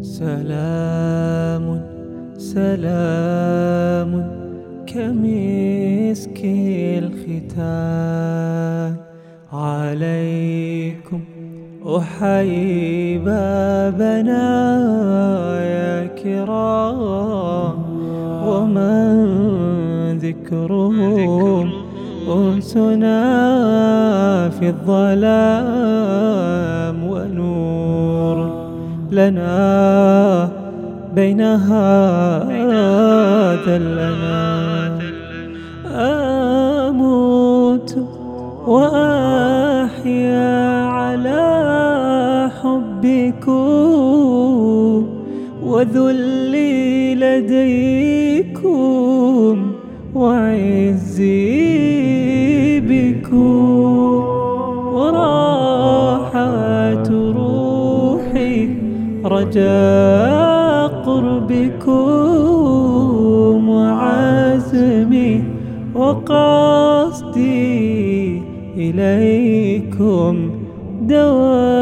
سلام سلام كمسك الختام عليكم أحيي بابنا يا كرام ومن ذكرهم أنسنا في الظلام. لنا بين هذا الأنام أموت وأحيا على حبكم وذلي لديكم وعزي بكم. رجاء قربكم وعزمي وقصدي إليكم دوام